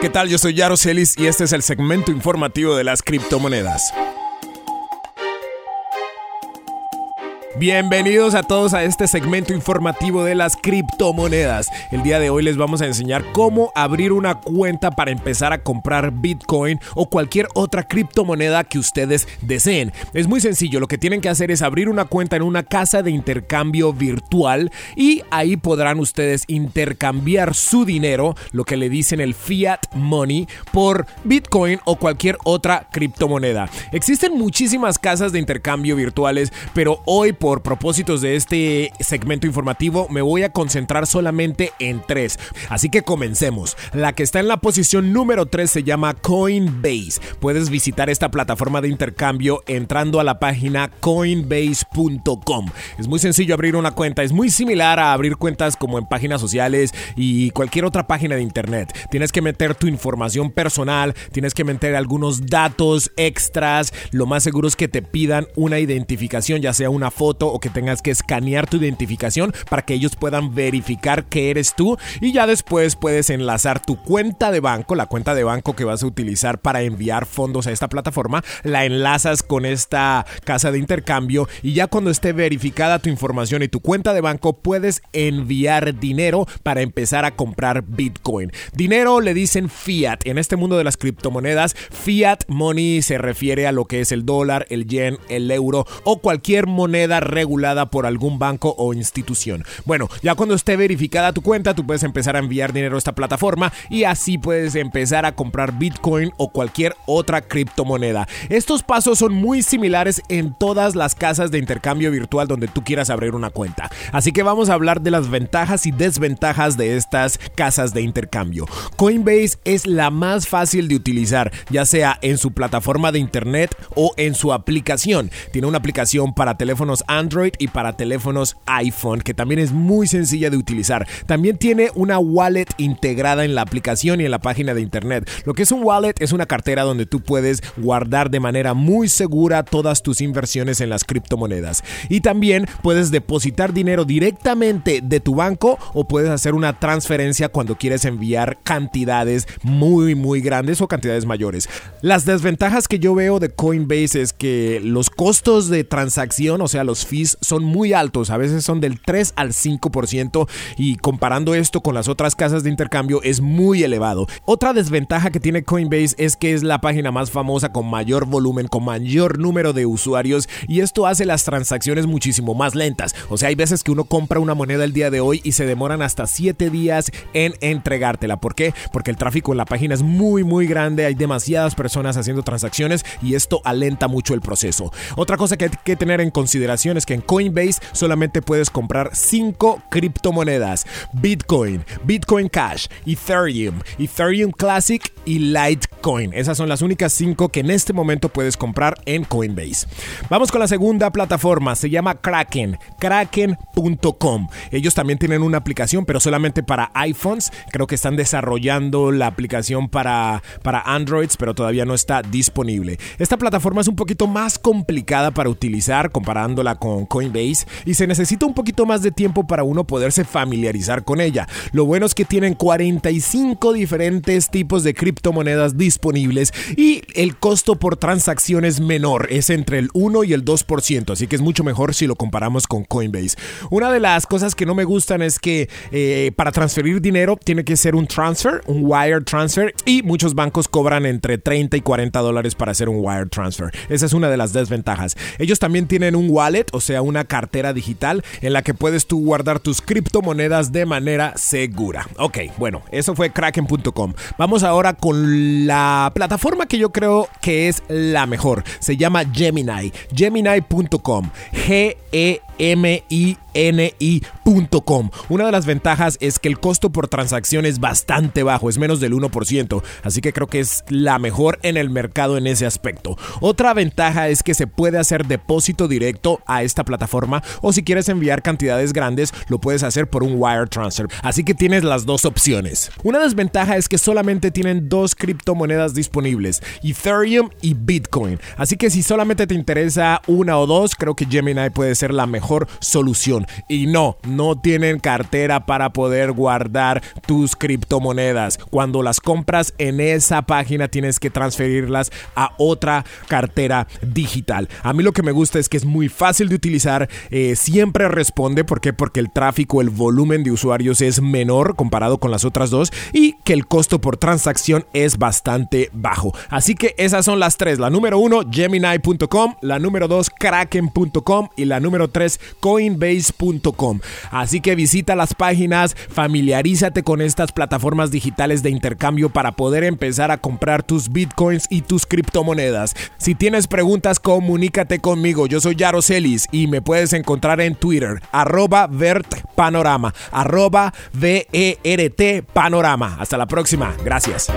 ¿Qué tal? Yo soy Yaro Celis y este es el segmento informativo de las criptomonedas. Bienvenidos a todos a este segmento informativo de las criptomonedas. El día de hoy les vamos a enseñar cómo abrir una cuenta para empezar a comprar Bitcoin o cualquier otra criptomoneda que ustedes deseen. Es muy sencillo, lo que tienen que hacer es abrir una cuenta en una casa de intercambio virtual y ahí podrán ustedes intercambiar su dinero, lo que le dicen el fiat money, por Bitcoin o cualquier otra criptomoneda. Existen muchísimas casas de intercambio virtuales, pero hoy propósitos de este segmento informativo me voy a concentrar solamente en tres. Así que comencemos. La que está en la posición número 3 se llama Coinbase. Puedes visitar esta plataforma de intercambio entrando a la página coinbase.com. Es muy sencillo abrir una cuenta, es muy similar a abrir cuentas como en páginas sociales y cualquier otra página de internet. Tienes que meter tu información personal, tienes que meter algunos datos extras. Lo más seguro es que te pidan una identificación, ya sea una foto o que tengas que escanear tu identificación para que ellos puedan verificar que eres tú y ya después puedes enlazar tu cuenta de banco, la cuenta de banco que vas a utilizar para enviar fondos a esta plataforma, la enlazas con esta casa de intercambio y ya cuando esté verificada tu información y tu cuenta de banco puedes enviar dinero para empezar a comprar Bitcoin. Dinero le dicen fiat. En este mundo de las criptomonedas, fiat money se refiere a lo que es el dólar, el yen, el euro o cualquier moneda regulada por algún banco o institución. Bueno, ya cuando esté verificada tu cuenta, tú puedes empezar a enviar dinero a esta plataforma y así puedes empezar a comprar Bitcoin o cualquier otra criptomoneda. Estos pasos son muy similares en todas las casas de intercambio virtual donde tú quieras abrir una cuenta. Así que vamos a hablar de las ventajas y desventajas de estas casas de intercambio. Coinbase es la más fácil de utilizar, ya sea en su plataforma de internet o en su aplicación. Tiene una aplicación para teléfonos Android y para teléfonos iPhone, que también es muy sencilla de utilizar. También tiene una wallet integrada en la aplicación y en la página de internet. Lo que es un wallet es una cartera donde tú puedes guardar de manera muy segura todas tus inversiones en las criptomonedas. Y también puedes depositar dinero directamente de tu banco o puedes hacer una transferencia cuando quieres enviar cantidades muy muy grandes o cantidades mayores. Las desventajas que yo veo de Coinbase es que los costos de transacción, o sea, los fees son muy altos, a veces son del 3 al 5% y comparando esto con las otras casas de intercambio es muy elevado. Otra desventaja que tiene Coinbase es que es la página más famosa con mayor volumen, con mayor número de usuarios y esto hace las transacciones muchísimo más lentas. O sea, hay veces que uno compra una moneda el día de hoy y se demoran hasta 7 días en entregártela. ¿Por qué? Porque el tráfico en la página es muy muy grande, hay demasiadas personas haciendo transacciones y esto alenta mucho el proceso. Otra cosa que hay que tener en consideración es que en Coinbase solamente puedes comprar 5 criptomonedas: Bitcoin, Bitcoin Cash, Ethereum, Ethereum Classic y Litecoin. Esas son las únicas 5 que en este momento puedes comprar en Coinbase. Vamos con la segunda plataforma, se llama Kraken, kraken.com. Ellos también tienen una aplicación, pero solamente para iPhones. Creo que están desarrollando la aplicación para, para Androids, pero todavía no está disponible. Esta plataforma es un poquito más complicada para utilizar comparándola con Coinbase y se necesita un poquito más de tiempo para uno poderse familiarizar con ella. Lo bueno es que tienen 45 diferentes tipos de criptomonedas disponibles y el costo por transacción es menor, es entre el 1 y el 2%, así que es mucho mejor si lo comparamos con Coinbase. Una de las cosas que no me gustan es que eh, para transferir dinero tiene que ser un transfer, un wire transfer y muchos bancos cobran entre 30 y 40 dólares para hacer un wire transfer. Esa es una de las desventajas. Ellos también tienen un wallet o sea, una cartera digital en la que puedes tú guardar tus criptomonedas de manera segura. Ok, bueno, eso fue kraken.com. Vamos ahora con la plataforma que yo creo que es la mejor. Se llama Gemini. Gemini.com. G-E M-I-N-I.com. Una de las ventajas es que el costo por transacción es bastante bajo, es menos del 1%, así que creo que es la mejor en el mercado en ese aspecto. Otra ventaja es que se puede hacer depósito directo a esta plataforma o si quieres enviar cantidades grandes lo puedes hacer por un wire transfer, así que tienes las dos opciones. Una desventaja es que solamente tienen dos criptomonedas disponibles, Ethereum y Bitcoin, así que si solamente te interesa una o dos, creo que Gemini puede ser la mejor solución. Y no, no tienen cartera para poder guardar tus criptomonedas. Cuando las compras en esa página tienes que transferirlas a otra cartera digital. A mí lo que me gusta es que es muy fácil de utilizar, eh, siempre responde, ¿por qué? Porque el tráfico, el volumen de usuarios es menor comparado con las otras dos y que el costo por transacción es bastante bajo. Así que esas son las tres. La número uno, Gemini.com, la número dos, Kraken.com y la número tres, Coinbase.com. Así que visita las páginas, familiarízate con estas plataformas digitales de intercambio para poder empezar a comprar tus bitcoins y tus criptomonedas. Si tienes preguntas, comunícate conmigo. Yo soy Yaro Celis y me puedes encontrar en Twitter, arroba vertpanorama, arroba V-E-R-T Panorama. Hasta la próxima. Gracias.